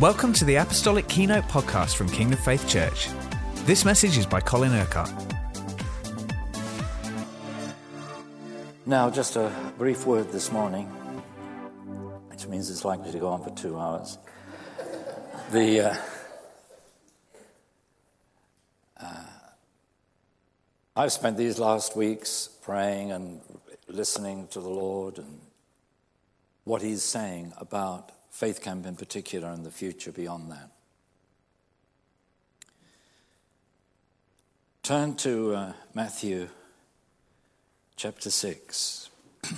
Welcome to the Apostolic Keynote podcast from Kingdom of Faith Church. This message is by Colin Urquhart. Now, just a brief word this morning, which means it's likely to go on for two hours. The uh, uh, I've spent these last weeks praying and listening to the Lord and what He's saying about Faith Camp in particular and the future beyond that. Turn to uh, Matthew chapter 6.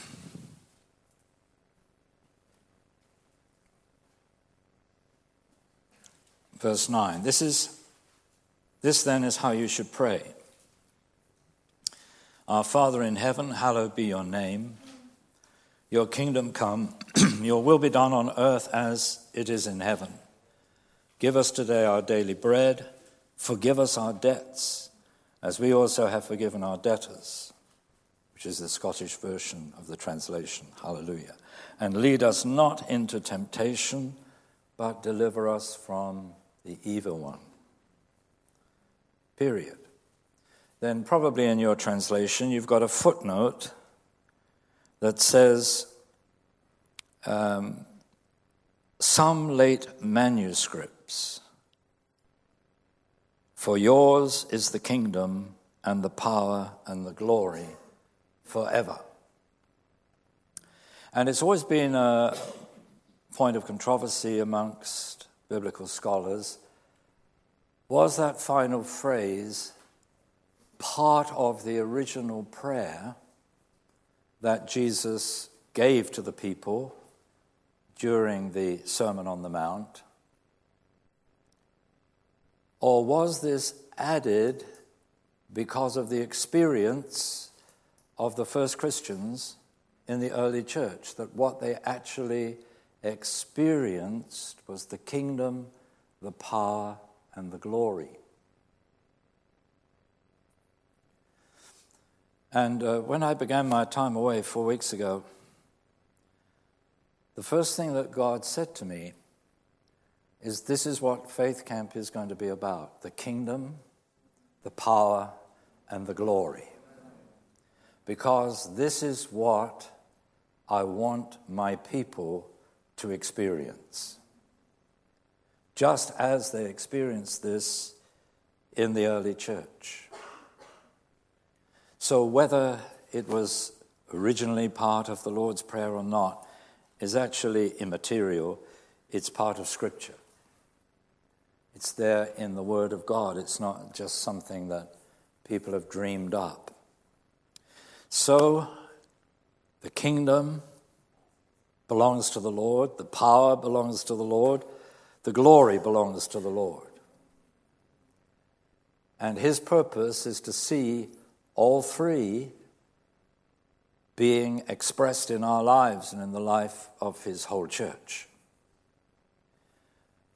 Verse 9. This is this then is how you should pray. Our Father in heaven, hallowed be your name. Your kingdom come, your will be done on earth as it is in heaven. Give us today our daily bread. Forgive us our debts, as we also have forgiven our debtors, which is the Scottish version of the translation. Hallelujah. And lead us not into temptation, but deliver us from the evil one. Period. Then, probably in your translation, you've got a footnote that says um, some late manuscripts. For yours is the kingdom and the power and the glory forever. And it's always been a point of controversy amongst biblical scholars. Was that final phrase part of the original prayer that Jesus gave to the people during the Sermon on the Mount? Or was this added because of the experience of the first Christians in the early church, that what they actually experienced was the kingdom, the power, and the glory? And uh, when I began my time away four weeks ago, the first thing that God said to me is this is what Faith Camp is going to be about the kingdom, the power, and the glory. Because this is what I want my people to experience. Just as they experienced this in the early church. So, whether it was originally part of the Lord's Prayer or not is actually immaterial. It's part of Scripture. It's there in the Word of God. It's not just something that people have dreamed up. So, the kingdom belongs to the Lord, the power belongs to the Lord, the glory belongs to the Lord. And His purpose is to see all three being expressed in our lives and in the life of his whole church.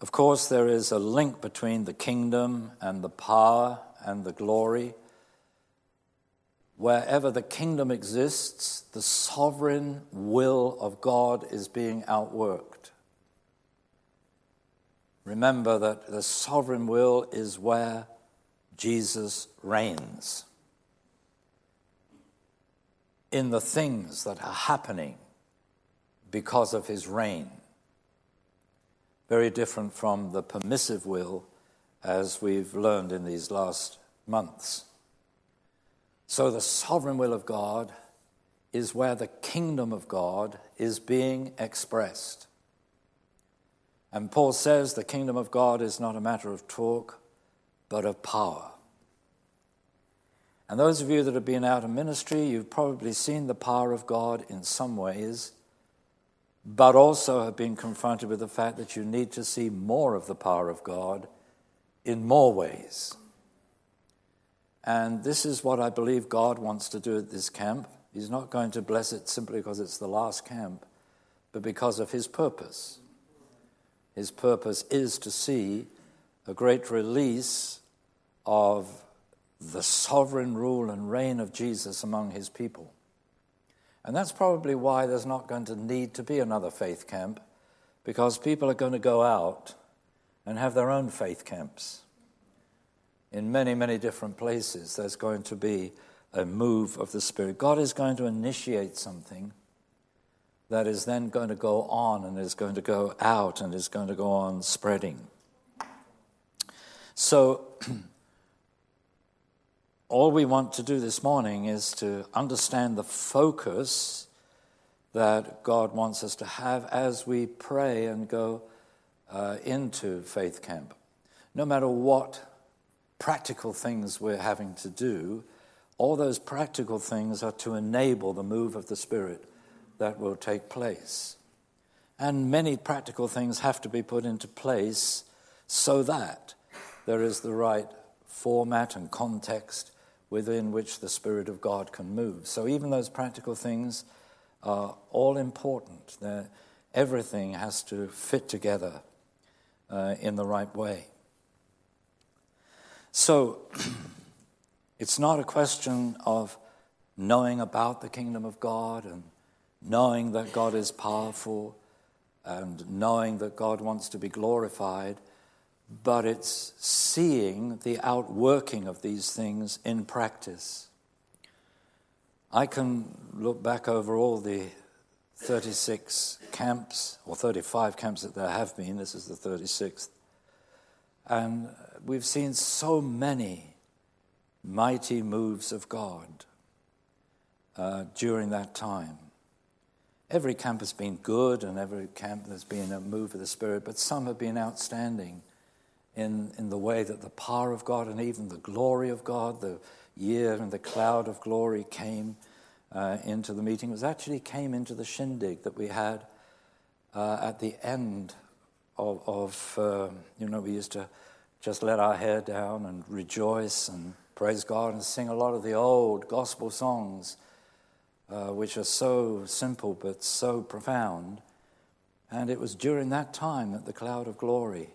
Of course, there is a link between the kingdom and the power and the glory. Wherever the kingdom exists, the sovereign will of God is being outworked. Remember that the sovereign will is where Jesus reigns in the things that are happening because of his reign. Very different from the permissive will as we've learned in these last months. So, the sovereign will of God is where the kingdom of God is being expressed. And Paul says the kingdom of God is not a matter of talk, but of power. And those of you that have been out in ministry, you've probably seen the power of God in some ways, but also have been confronted with the fact that you need to see more of the power of God in more ways. And this is what I believe God wants to do at this camp. He's not going to bless it simply because it's the last camp, but because of His purpose. His purpose is to see a great release of the sovereign rule and reign of Jesus among his people. And that's probably why there's not going to need to be another faith camp, because people are going to go out and have their own faith camps. In many, many different places, there's going to be a move of the Spirit. God is going to initiate something that is then going to go on and is going to go out and is going to go on spreading. So, all we want to do this morning is to understand the focus that God wants us to have as we pray and go uh, into faith camp. No matter what practical things we're having to do, all those practical things are to enable the move of the Spirit that will take place. And many practical things have to be put into place so that there is the right format and context within which the Spirit of God can move. So even those practical things are all important. They're, everything has to fit together uh, in the right way. So it's not a question of knowing about the kingdom of God and knowing that God is powerful and knowing that God wants to be glorified, but it's seeing the outworking of these things in practice. I can look back over all the 36 camps, or 35 camps that there have been, this is the 36th, and we've seen so many mighty moves of God uh, during that time. Every camp has been good, and every camp there's been a move of the Spirit, but some have been outstanding in, in the way that the power of God and even the glory of God, the year and the cloud of glory came uh, into the meeting. It was actually came into the shindig that we had uh, at the end of, of uh, you know, we used to just let our hair down and rejoice and praise God and sing a lot of the old gospel songs uh, which are so simple but so profound. And it was during that time that the cloud of glory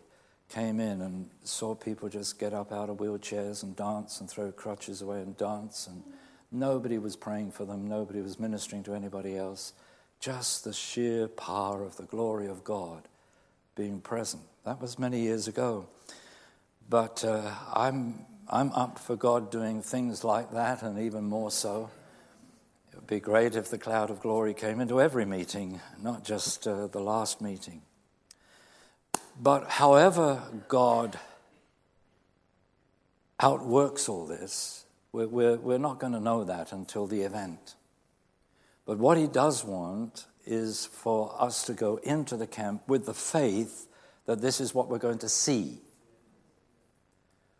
came in and saw people just get up out of wheelchairs and dance and throw crutches away and dance. And nobody was praying for them, nobody was ministering to anybody else. Just the sheer power of the glory of God being present. That was many years ago. But uh, I'm, I'm up for God doing things like that and even more so It would be great if the cloud of glory came into every meeting, not just uh, the last meeting. But however God outworks all this, we're, we're, we're not going to know that until the event. But what he does want is for us to go into the camp with the faith that this is what we're going to see.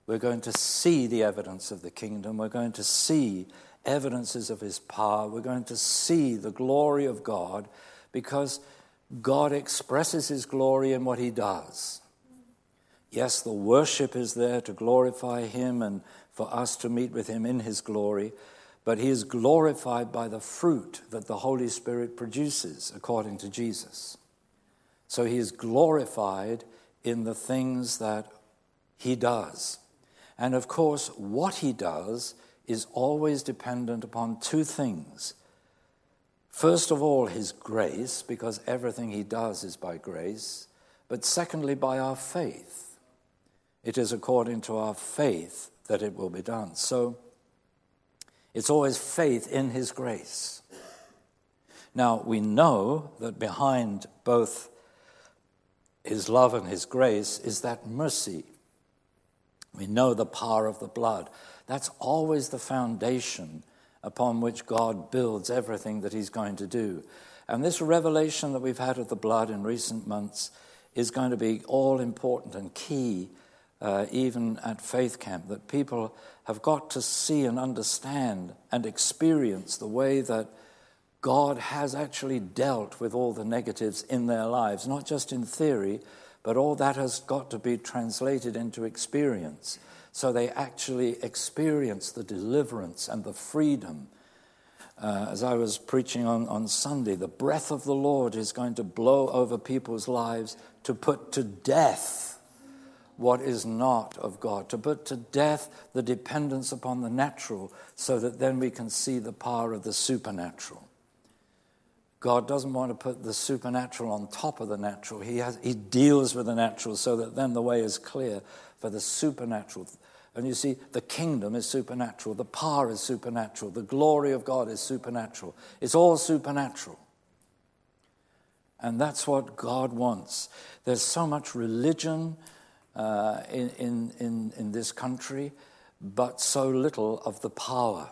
We're going to see the evidence of the kingdom. We're going to see evidences of his power. We're going to see the glory of God because God expresses his glory in what he does. Yes, the worship is there to glorify him and for us to meet with him in his glory, but he is glorified by the fruit that the Holy Spirit produces, according to Jesus. So he is glorified in the things that he does. And of course, what he does is always dependent upon two things. First of all, his grace, because everything he does is by grace, but secondly, by our faith. It is according to our faith that it will be done. So it's always faith in his grace. Now, we know that behind both his love and his grace is that mercy. We know the power of the blood. That's always the foundation upon which God builds everything that He's going to do. And this revelation that we've had of the blood in recent months is going to be all important and key, uh, even at Faith Camp, that people have got to see and understand and experience the way that God has actually dealt with all the negatives in their lives, not just in theory, but all that has got to be translated into experience so they actually experience the deliverance and the freedom. Uh, as I was preaching on, on Sunday, the breath of the Lord is going to blow over people's lives to put to death what is not of God, to put to death the dependence upon the natural, so that then we can see the power of the supernatural. God doesn't want to put the supernatural on top of the natural. He, has, he deals with the natural so that then the way is clear for the supernatural. And you see, the kingdom is supernatural, the power is supernatural, the glory of God is supernatural. It's all supernatural. And that's what God wants. There's so much religion uh, in, in, in, in this country, but so little of the power.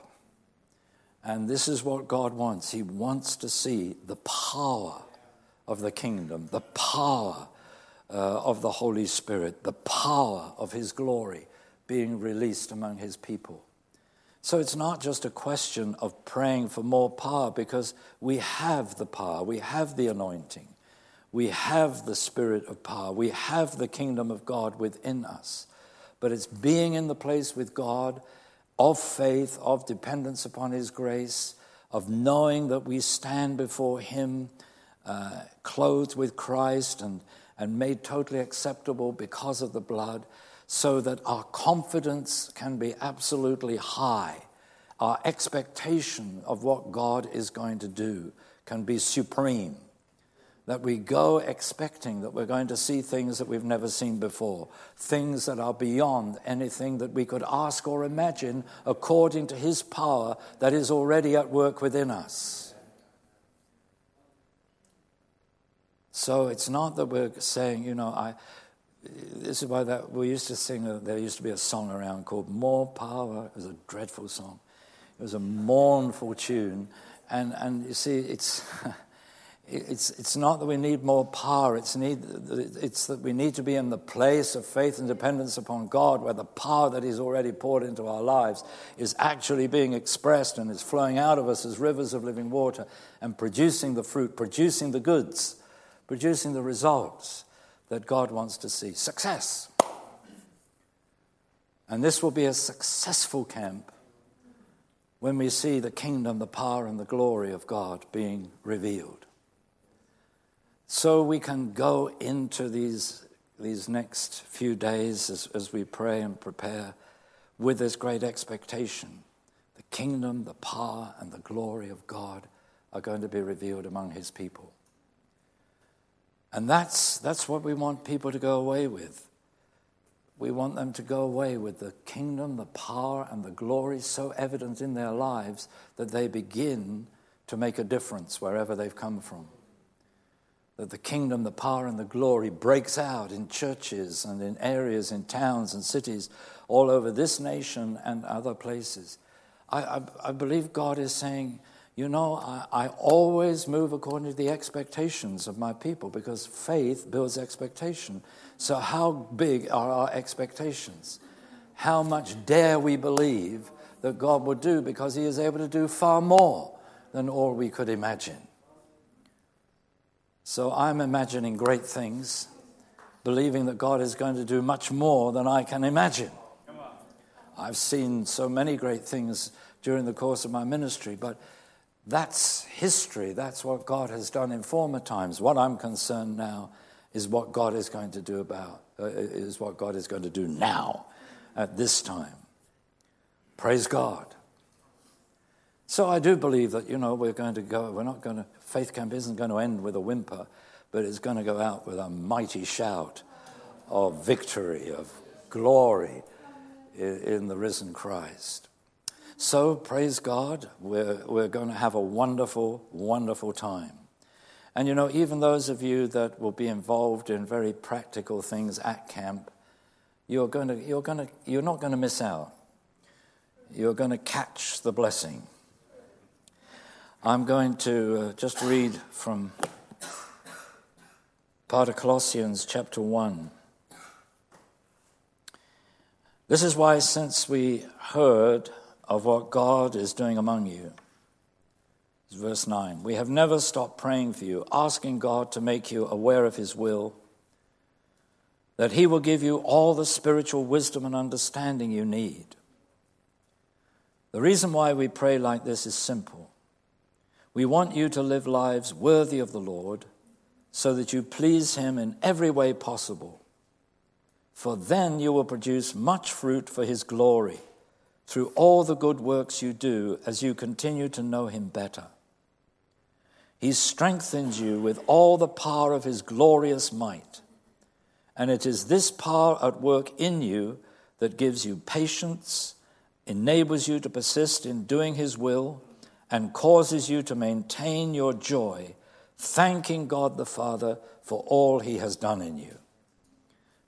And this is what God wants. He wants to see the power of the kingdom, the power uh, of the Holy Spirit, the power of His glory being released among His people. So it's not just a question of praying for more power because we have the power, we have the anointing, we have the spirit of power, we have the kingdom of God within us. But it's being in the place with God of faith, of dependence upon His grace, of knowing that we stand before Him uh, clothed with Christ and, and made totally acceptable because of the blood, so that our confidence can be absolutely high. Our expectation of what God is going to do can be supreme that we go expecting that we're going to see things that we've never seen before, things that are beyond anything that we could ask or imagine according to His power that is already at work within us. So it's not that we're saying, you know, I. This is why that we used to sing. There used to be a song around called "More Power." It was a dreadful song. It was a mournful tune, and and you see, it's. It's, it's not that we need more power, it's, need, it's that we need to be in the place of faith and dependence upon God where the power that He's already poured into our lives is actually being expressed and is flowing out of us as rivers of living water and producing the fruit, producing the goods, producing the results that God wants to see. Success. And this will be a successful camp when we see the kingdom, the power, and the glory of God being revealed. So we can go into these, these next few days as, as we pray and prepare with this great expectation. The kingdom, the power, and the glory of God are going to be revealed among his people. And that's, that's what we want people to go away with. We want them to go away with the kingdom, the power, and the glory so evident in their lives that they begin to make a difference wherever they've come from that the kingdom, the power, and the glory breaks out in churches and in areas, in towns and cities all over this nation and other places. I, I, I believe God is saying, you know, I, I always move according to the expectations of my people because faith builds expectation. So, how big are our expectations? How much dare we believe that God will do because He is able to do far more than all we could imagine? So I'm imagining great things, believing that God is going to do much more than I can imagine. I've seen so many great things during the course of my ministry, but that's history. That's what God has done in former times. What I'm concerned now is what God is going to do about, uh, is what God is going to do now at this time. Praise God. So I do believe that, you know, we're going to go, we're not going to, faith camp isn't going to end with a whimper, but it's going to go out with a mighty shout of victory, of glory in the risen Christ. So, praise God, we're, we're going to have a wonderful, wonderful time. And you know, even those of you that will be involved in very practical things at camp, you're, going to, you're, going to, you're not going to miss out. You're going to catch the blessing. I'm going to uh, just read from part of Colossians chapter 1. This is why, since we heard of what God is doing among you, verse 9, we have never stopped praying for you, asking God to make you aware of His will, that He will give you all the spiritual wisdom and understanding you need. The reason why we pray like this is simple. We want you to live lives worthy of the Lord so that you please Him in every way possible. For then you will produce much fruit for His glory through all the good works you do as you continue to know Him better. He strengthens you with all the power of his glorious might. And it is this power at work in you that gives you patience, enables you to persist in doing his will, and causes you to maintain your joy, thanking God the Father for all he has done in you.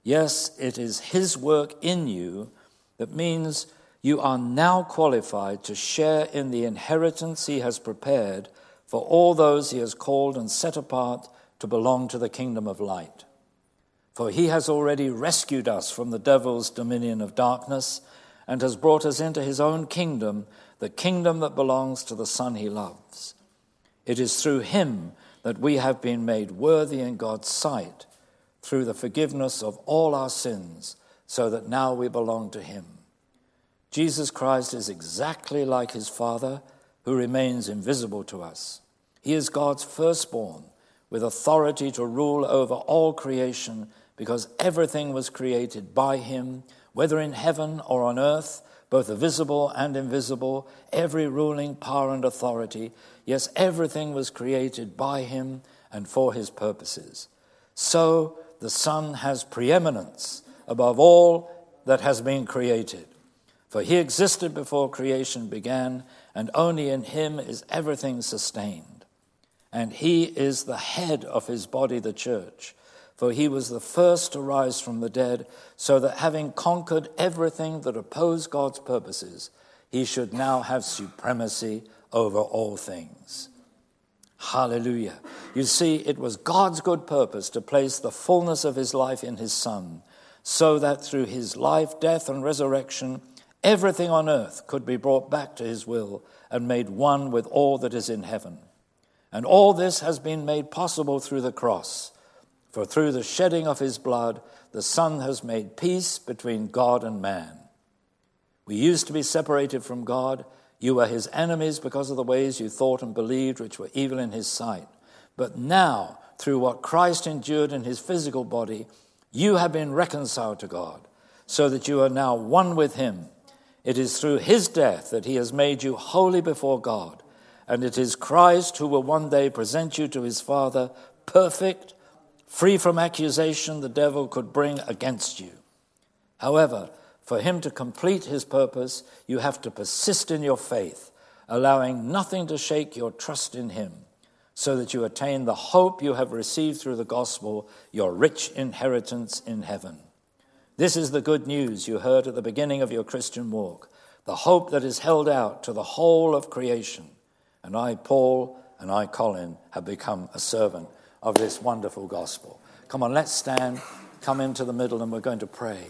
Yes, it is his work in you that means you are now qualified to share in the inheritance he has prepared for all those he has called and set apart to belong to the kingdom of light. For he has already rescued us from the devil's dominion of darkness and has brought us into his own kingdom, the kingdom that belongs to the Son he loves. It is through him that we have been made worthy in God's sight through the forgiveness of all our sins, so that now we belong to him. Jesus Christ is exactly like his Father, who remains invisible to us. He is God's firstborn, with authority to rule over all creation, because everything was created by him, whether in heaven or on earth, both the visible and invisible, every ruling power and authority. Yes, everything was created by him and for his purposes. So the Son has preeminence above all that has been created. For he existed before creation began, and only in him is everything sustained. And he is the head of his body, the church. For he was the first to rise from the dead, so that having conquered everything that opposed God's purposes, he should now have supremacy over all things. Hallelujah. You see, it was God's good purpose to place the fullness of his life in his Son, so that through his life, death, and resurrection, Everything on earth could be brought back to his will and made one with all that is in heaven. And all this has been made possible through the cross. For through the shedding of his blood, the Son has made peace between God and man. We used to be separated from God. You were his enemies because of the ways you thought and believed, which were evil in his sight. But now, through what Christ endured in his physical body, you have been reconciled to God, so that you are now one with him it is through his death that he has made you holy before God, and it is Christ who will one day present you to his Father, perfect, free from accusation the devil could bring against you. However, for him to complete his purpose, you have to persist in your faith, allowing nothing to shake your trust in him, so that you attain the hope you have received through the gospel, your rich inheritance in heaven. This is the good news you heard at the beginning of your Christian walk, the hope that is held out to the whole of creation. And I, Paul, and I, Colin, have become a servant of this wonderful gospel. Come on, let's stand, come into the middle, and we're going to pray.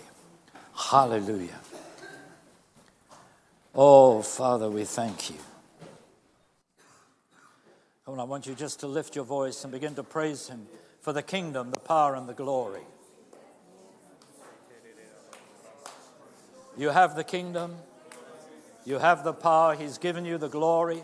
Hallelujah. Oh, Father, we thank you. Come on, I want you just to lift your voice and begin to praise Him for the kingdom, the power, and the glory. You have the kingdom, you have the power, He's given you the glory.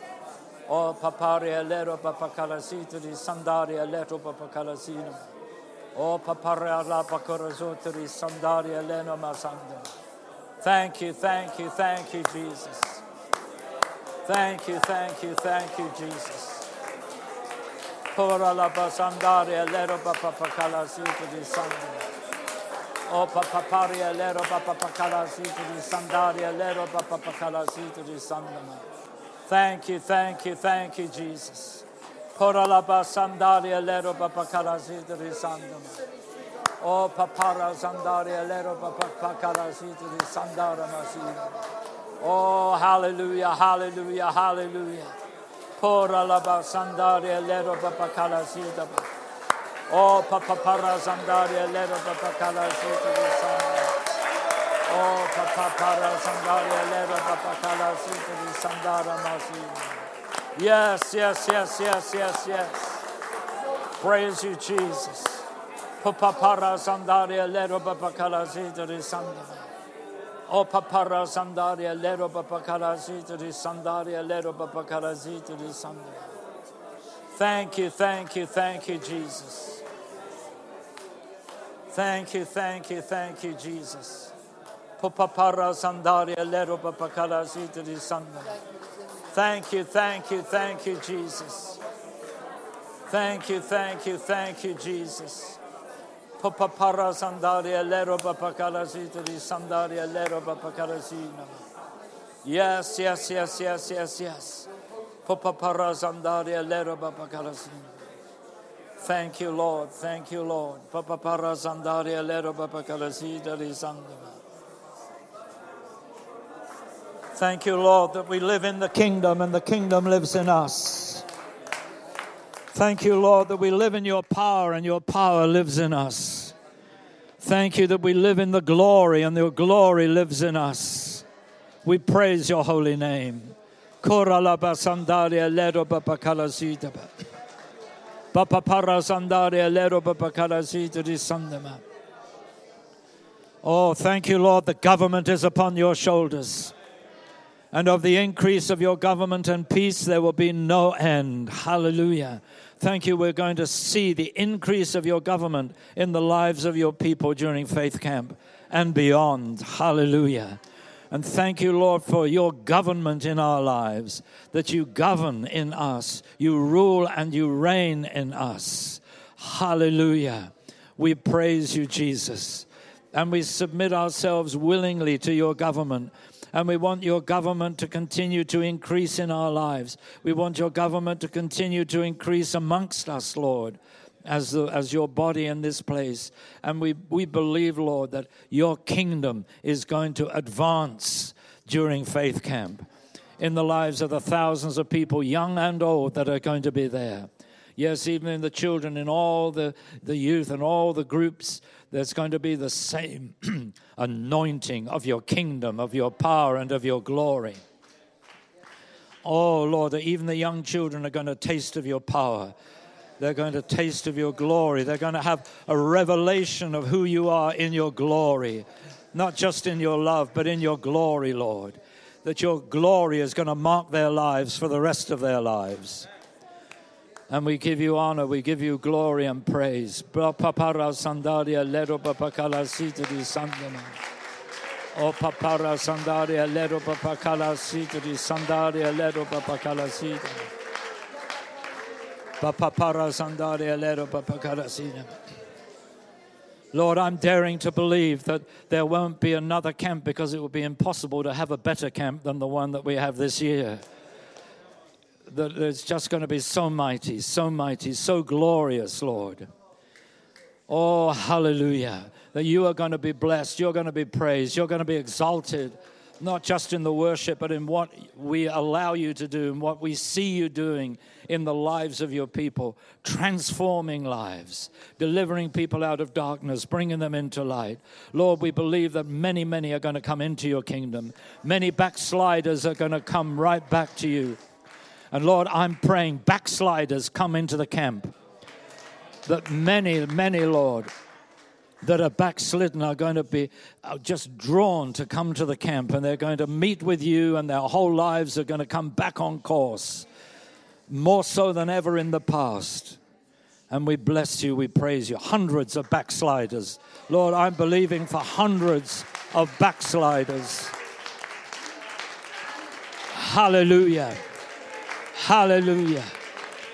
O paparea lero papakala situ di sandaria lero papakala sinu. O paparea la pakara zotu di sandaria leno masanda. Thank you, thank you, thank you, Jesus. Thank you, thank you, thank you, Jesus. Pora la basandare lero di sandare. O papaparia lero di sandaria lero di sandama. Thank you, thank you, thank you, Jesus. Pora la basandaria lero di sandama. O papara sandaria lero papapakala situ di sandara masina. Oh, hallelujah, hallelujah, hallelujah. Pora la basandaria lero papakala sita. Oh papapara sandaria lero papakala sita di. Oh papapara sandaria lero papakala sita di sandara masina. Yes, yes, yes, yes, yes, yes. Praise you, Jesus. Papara sandaria lero papakala zitari sandama. O oh, papara sandaria lero papakala zitari sandaria lero papakala zitari sandama. Thank you, thank you, thank you, Jesus. Thank you, thank you, thank you, Jesus. Papara sandaria. Thank you, thank you, thank you, Jesus. Thank you, thank you, thank you, Jesus. Papapara sandaria lero papakarasita di sandaria lero papakarasina. Yes, yes, yes, yes, yes, yes. Papapara sandaria lero papakarasina. Thank you, Lord. Thank you, Lord. Papapara sandaria lero papakarasita di sandama. Thank you, Lord, that we live in the kingdom and the kingdom lives in us. Thank you, Lord, that we live in your power and your power lives in us. Thank you that we live in the glory and your glory lives in us. We praise your holy name. Oh, thank you, Lord. The government is upon your shoulders. And of the increase of your government and peace, there will be no end. Hallelujah. Thank you. We're going to see the increase of your government in the lives of your people during Faith Camp and beyond. Hallelujah. And thank you, Lord, for your government in our lives, that you govern in us, you rule and you reign in us. Hallelujah. We praise you, Jesus. And we submit ourselves willingly to your government and we want your government to continue to increase in our lives. We want your government to continue to increase amongst us, Lord, as, the, as your body in this place. And we, we believe, Lord, that your kingdom is going to advance during Faith Camp in the lives of the thousands of people, young and old, that are going to be there. Yes, even in the children, in all the, the youth and all the groups there's going to be the same anointing of your kingdom, of your power, and of your glory. Oh, Lord, that even the young children are going to taste of your power. They're going to taste of your glory. They're going to have a revelation of who you are in your glory, not just in your love, but in your glory, Lord. That your glory is going to mark their lives for the rest of their lives. And we give you honor, we give you glory and praise. Papara sandaria lero papakala sita di sandana. O papara sandaria lero papakala sita di sandaria lero papakala sita. Sandaria lero papakala sita. Lord, I'm daring to believe that there won't be another camp because it would be impossible to have a better camp than the one that we have this year that it's just going to be so mighty, so mighty, so glorious, Lord. Oh, hallelujah. That you are going to be blessed, you're going to be praised, you're going to be exalted, not just in the worship, but in what we allow you to do and what we see you doing in the lives of your people, transforming lives, delivering people out of darkness, bringing them into light. Lord, we believe that many, many are going to come into your kingdom. Many backsliders are going to come right back to you. And Lord, I'm praying backsliders come into the camp. That many, many, Lord, that are backslidden are going to be uh, just drawn to come to the camp and they're going to meet with you and their whole lives are going to come back on course more so than ever in the past. And we bless you, we praise you. Hundreds of backsliders. Lord, I'm believing for hundreds of backsliders. Hallelujah. Hallelujah.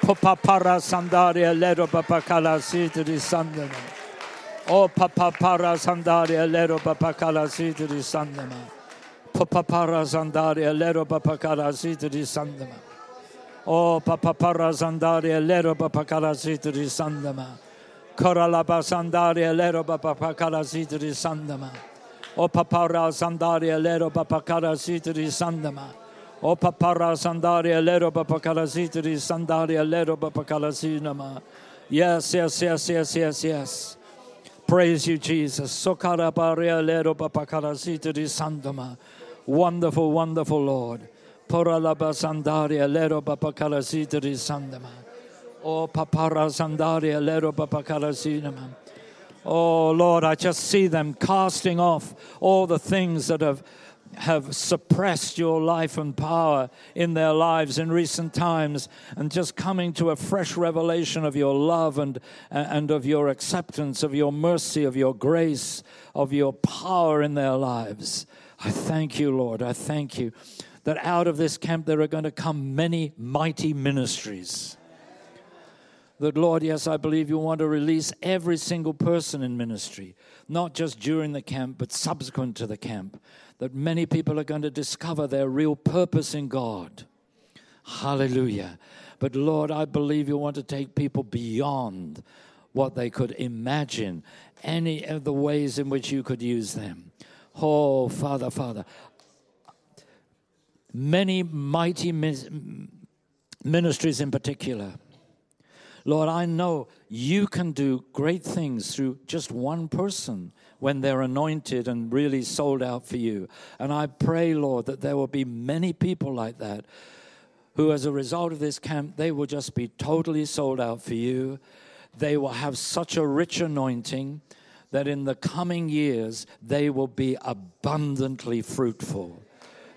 Papapara sandaria lero papakala sitri sandama. Oh papapara sandaria lero papakala sitri sandama. Papapara sandaria lero papakala sitri sandama. Oh papapara sandaria lero papakala sitri sandama. Koralaba sandaria lero papakala sitri sandama. Oh papara sandaria lero papakala sitri sandama. O papara sandaria lero papakalasitri sandaria lero papakalasinama. Yes, yes, yes, yes, yes, yes. Praise you, Jesus. Sokara paria lero papakalasitri sandama. Wonderful, wonderful Lord. Poralaba sandaria lero papakala sitri sandama. Oh, papara sandaria lero papakala sinama. Oh, Lord, I just see them casting off all the things that have have suppressed your life and power in their lives in recent times and just coming to a fresh revelation of your love and, uh, and of your acceptance, of your mercy, of your grace, of your power in their lives. I thank you, Lord. I thank you that out of this camp there are going to come many mighty ministries. That, Lord, yes, I believe you want to release every single person in ministry, not just during the camp, but subsequent to the camp that many people are going to discover their real purpose in God. Hallelujah. But Lord, I believe you want to take people beyond what they could imagine, any of the ways in which you could use them. Oh, Father, Father. Many mighty ministries in particular. Lord, I know you can do great things through just one person when they're anointed and really sold out for you. And I pray, Lord, that there will be many people like that who, as a result of this camp, they will just be totally sold out for you. They will have such a rich anointing that in the coming years they will be abundantly fruitful.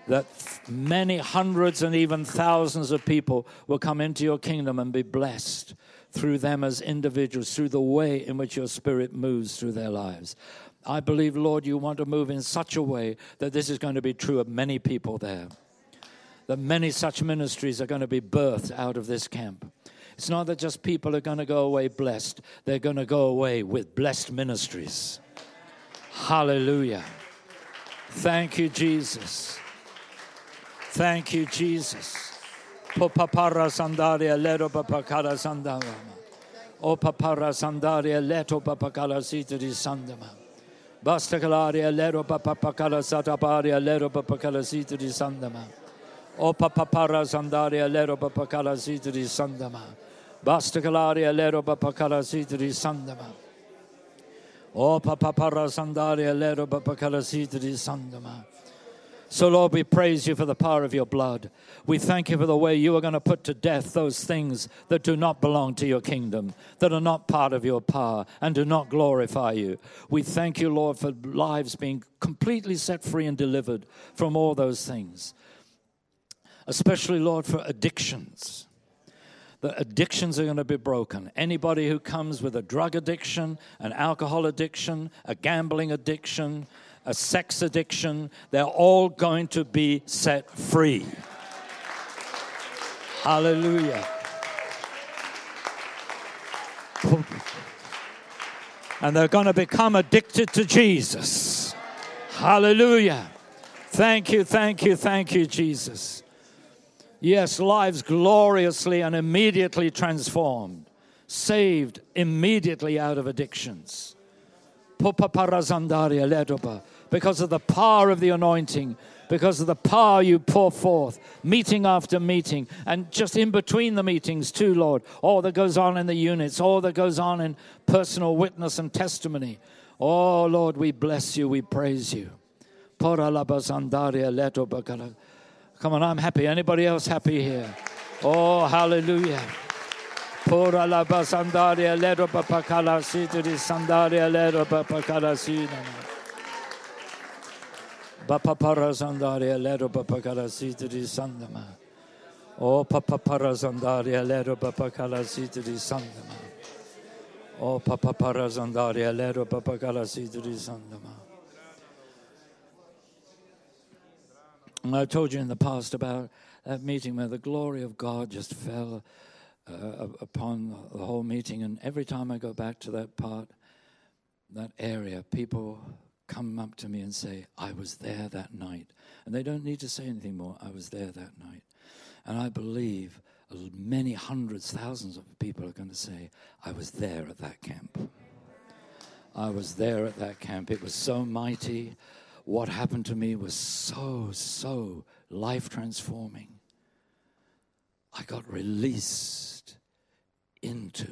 That many hundreds and even thousands of people will come into your kingdom and be blessed through them as individuals, through the way in which your spirit moves through their lives. I believe, Lord, you want to move in such a way that this is going to be true of many people there. That many such ministries are going to be birthed out of this camp. It's not that just people are going to go away blessed, they're going to go away with blessed ministries. Hallelujah. Thank you, Jesus. Thank you, Jesus. Popapara sandaria papakara sandama. O papara sandaria leto papakala sitri sandama. Basta calaria lero papapakala sataparia lero papakala sitri sandama. O papapara sandaria lero papakala sitri sandama. Basta calaria lero papakala sitri sandama. O papapara sandaria lero papakala sitri sandama. So, Lord, we praise you for the power of your blood. We thank you for the way you are going to put to death those things that do not belong to your kingdom, that are not part of your power, and do not glorify you. We thank you, Lord, for lives being completely set free and delivered from all those things. Especially, Lord, for addictions the addictions are going to be broken. Anybody who comes with a drug addiction, an alcohol addiction, a gambling addiction, a sex addiction, they're all going to be set free. Hallelujah. And they're going to become addicted to Jesus. Hallelujah. Thank you, thank you, thank you, Jesus. Yes, lives gloriously and immediately transformed, saved immediately out of addictions because of the power of the anointing, because of the power you pour forth, meeting after meeting, and just in between the meetings, too, Lord. All that goes on in the units, all that goes on in personal witness and testimony. Oh, Lord, we bless you, we praise you. Come on, I'm happy. Anybody else happy here? Oh, hallelujah. Pora la basandaria lero papakala sitri sandaria lero papakala sina. Bapapara sandaria lero papakala sitri sandama. O papapara sandaria lero papakala sitri sandama. O papapara sandaria lero papakala sitri sandama. I told you in the past about that meeting where the glory of God just fell uh, upon the whole meeting. And every time I go back to that part, that area, people come up to me and say, I was there that night. And they don't need to say anything more. I was there that night. And I believe many hundreds, thousands of people are going to say, I was there at that camp. I was there at that camp. It was so mighty. What happened to me was so, so life transforming. I got released into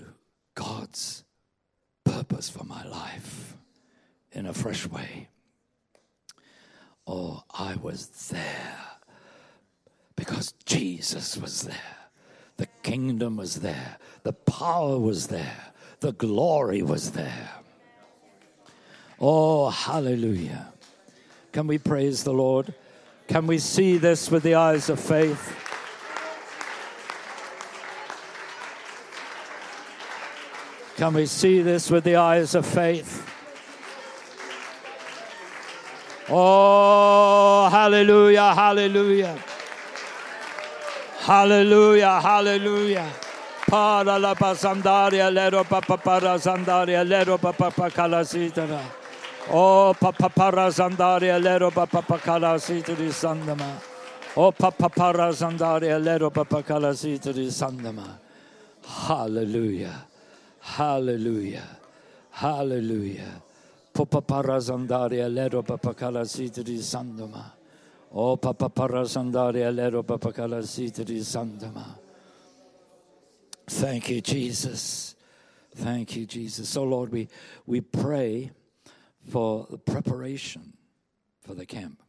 God's purpose for my life in a fresh way. Oh, I was there. Because Jesus was there. The kingdom was there. The power was there. The glory was there. Oh, hallelujah. Can we praise the Lord? Can we see this with the eyes of faith? Can we see this with the eyes of faith? Oh, hallelujah, hallelujah. Hallelujah, hallelujah. Para la pasandaria, lero papa para sandaria, lero papa calasitara. Oh, papa para sandaria, lero papa calasitari sandama. Oh, papa para sandaria, lero papa calasitari sandama. Hallelujah. Hallelujah. Hallelujah. Papa parazandaria lero papakala sitri sandama. Oh papa parazandaria lero papakala sitri sandama. Thank you, Jesus. Thank you, Jesus. So, Lord, we, we pray for the preparation for the camp.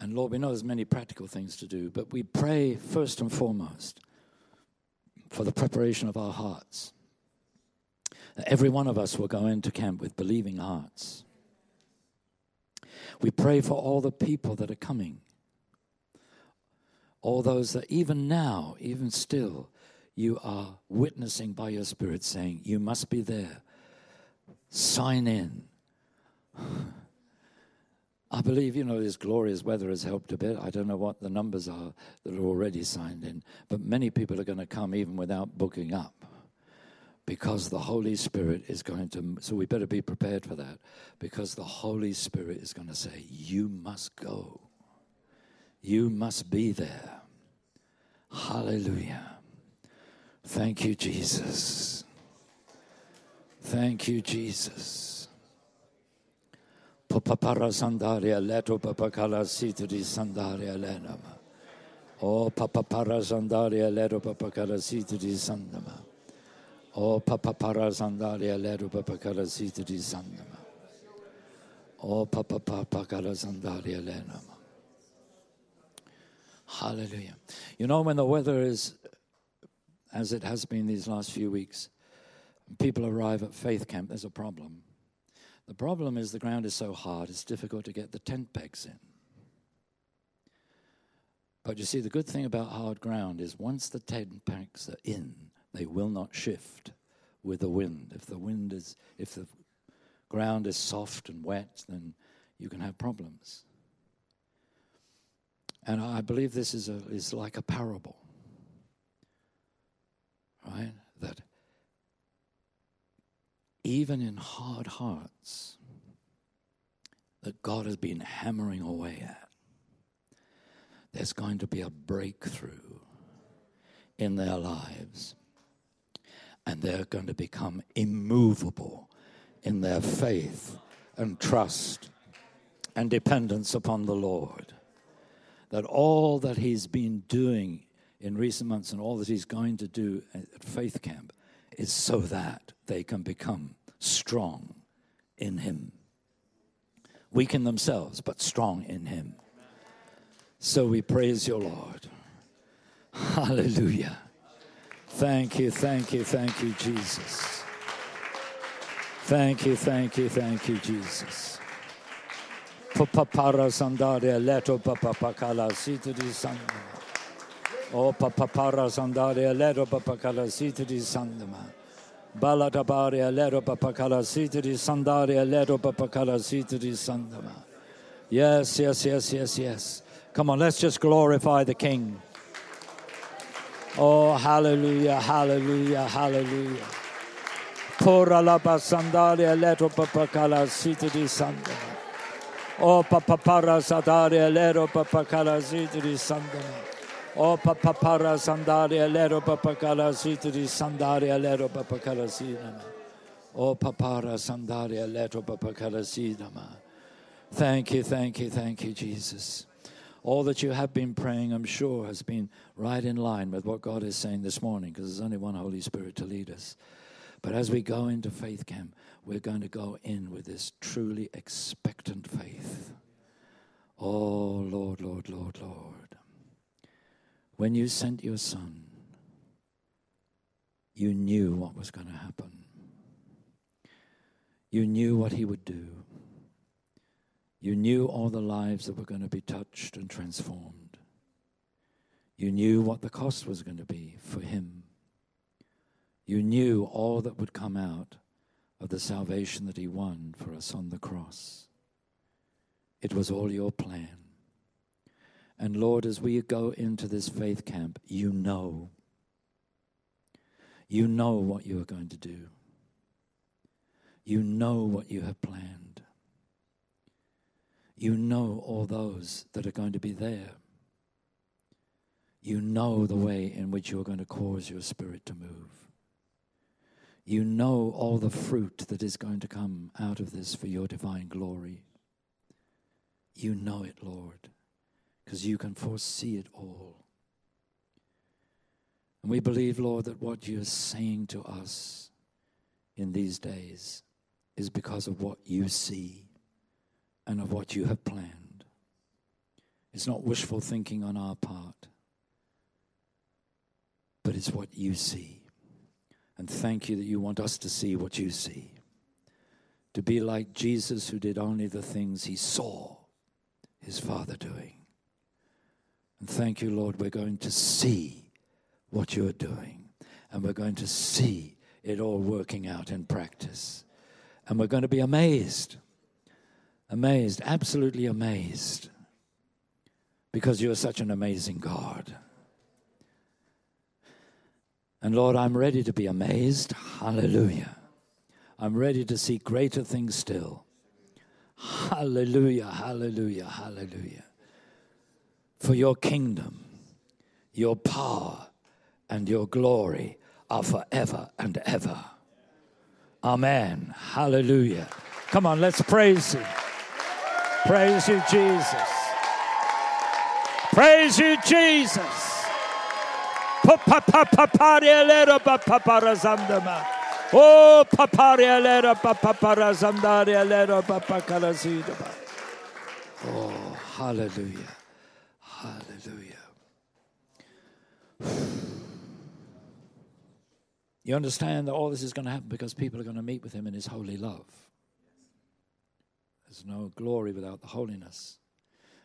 And Lord, we know there's many practical things to do, but we pray first and foremost for the preparation of our hearts. Every one of us will go into camp with believing hearts. We pray for all the people that are coming, all those that even now, even still, you are witnessing by your Spirit saying, You must be there. Sign in. I believe, you know, this glorious weather has helped a bit. I don't know what the numbers are that are already signed in, but many people are going to come even without booking up because the Holy Spirit is going to, so we better be prepared for that because the Holy Spirit is going to say, You must go. You must be there. Hallelujah. Thank you, Jesus. Thank you, Jesus. Papapara sandaria leto papakala sitri sandaria lenama. Oh, papapara sandaria leto papakala sitri sandama. Oh, papapara sandaria leto papakala sitri sandama. Oh, papapapakala sandaria lenama. Hallelujah. You know, when the weather is as it has been these last few weeks, people arrive at faith camp, there's a problem. The problem is the ground is so hard, it's difficult to get the tent pegs in. But you see, the good thing about hard ground is once the tent pegs are in, they will not shift with the wind. If the wind is, if the ground is soft and wet, then you can have problems. And I believe this is, a, is like a parable, right? That even in hard hearts that God has been hammering away at, there's going to be a breakthrough in their lives. And they're going to become immovable in their faith and trust and dependence upon the Lord. That all that He's been doing in recent months and all that He's going to do at Faith Camp is so that they can become strong in Him. Weak in themselves, but strong in Him. So we praise your Lord. Hallelujah. Thank you, thank you, thank you, Jesus. Thank you, thank you, thank you, Jesus. Sandaria leto papapakala sandama. Oh sandaria leto papakala sandama. Baladabaria lero papakala sitri sandaria lero papakala sitri sandama. Yes, yes, yes, yes, yes. Come on, let's just glorify the King. Oh, hallelujah, hallelujah, hallelujah. Pora la basandaria lero papakala sitri sandama. Oh, papapara sadaria lero papakala sitri sandama. O papapara sandaria lero papakala sitri sandaria lero papakala sinama. O papara sandaria lero papakala sinama. Thank you, thank you, thank you, Jesus. All that you have been praying, I'm sure, has been right in line with what God is saying this morning because there's only one Holy Spirit to lead us. But as we go into faith camp, we're going to go in with this truly expectant faith Oh, Lord, Lord, Lord, Lord. When you sent your son, you knew what was going to happen. You knew what he would do. You knew all the lives that were going to be touched and transformed. You knew what the cost was going to be for him. You knew all that would come out of the salvation that he won for us on the cross. It was all your plan. And Lord, as we go into this faith camp, you know. You know what you are going to do. You know what you have planned. You know all those that are going to be there. You know the way in which you're going to cause your spirit to move. You know all the fruit that is going to come out of this for your divine glory. You know it, Lord, because you can foresee it all. And we believe, Lord, that what you're saying to us in these days is because of what you see and of what you have planned. It's not wishful thinking on our part, but it's what you see. And thank you that you want us to see what you see. To be like Jesus, who did only the things he saw his Father doing. And thank you, Lord, we're going to see what you're doing. And we're going to see it all working out in practice. And we're going to be amazed, amazed, absolutely amazed, because you're such an amazing God. And Lord, I'm ready to be amazed. Hallelujah. I'm ready to see greater things still. Hallelujah, hallelujah, hallelujah. For your kingdom, your power, and your glory are forever and ever. Amen. Hallelujah. Come on, let's praise you. Praise you, Jesus. Praise you, Jesus. Oh. Oh, hallelujah. Hallelujah. You understand that all this is going to happen because people are going to meet with him in his holy love. There's no glory without the holiness.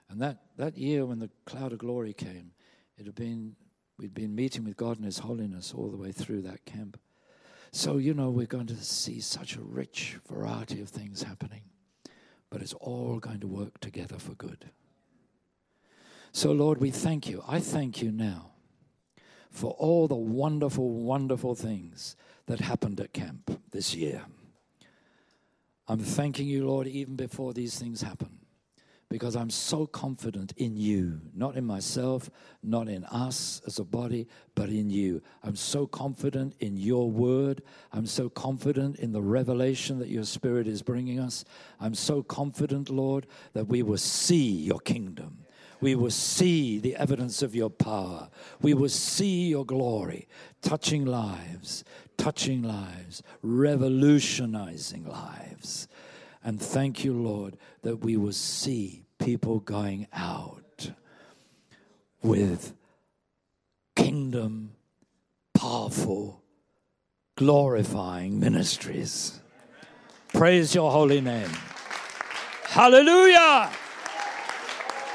And that, that year when the cloud of glory came, it had been we'd been meeting with God in his holiness all the way through that camp. So, you know, we're going to see such a rich variety of things happening, but it's all going to work together for good. So, Lord, we thank you. I thank you now for all the wonderful, wonderful things that happened at camp this year. I'm thanking you, Lord, even before these things happen because I'm so confident in you, not in myself, not in us as a body, but in you. I'm so confident in your word. I'm so confident in the revelation that your spirit is bringing us. I'm so confident, Lord, that we will see your kingdom. We will see the evidence of your power. We will see your glory, touching lives, touching lives, revolutionizing lives. And thank you, Lord, that we will see people going out with kingdom, powerful, glorifying ministries. Praise your holy name. Hallelujah.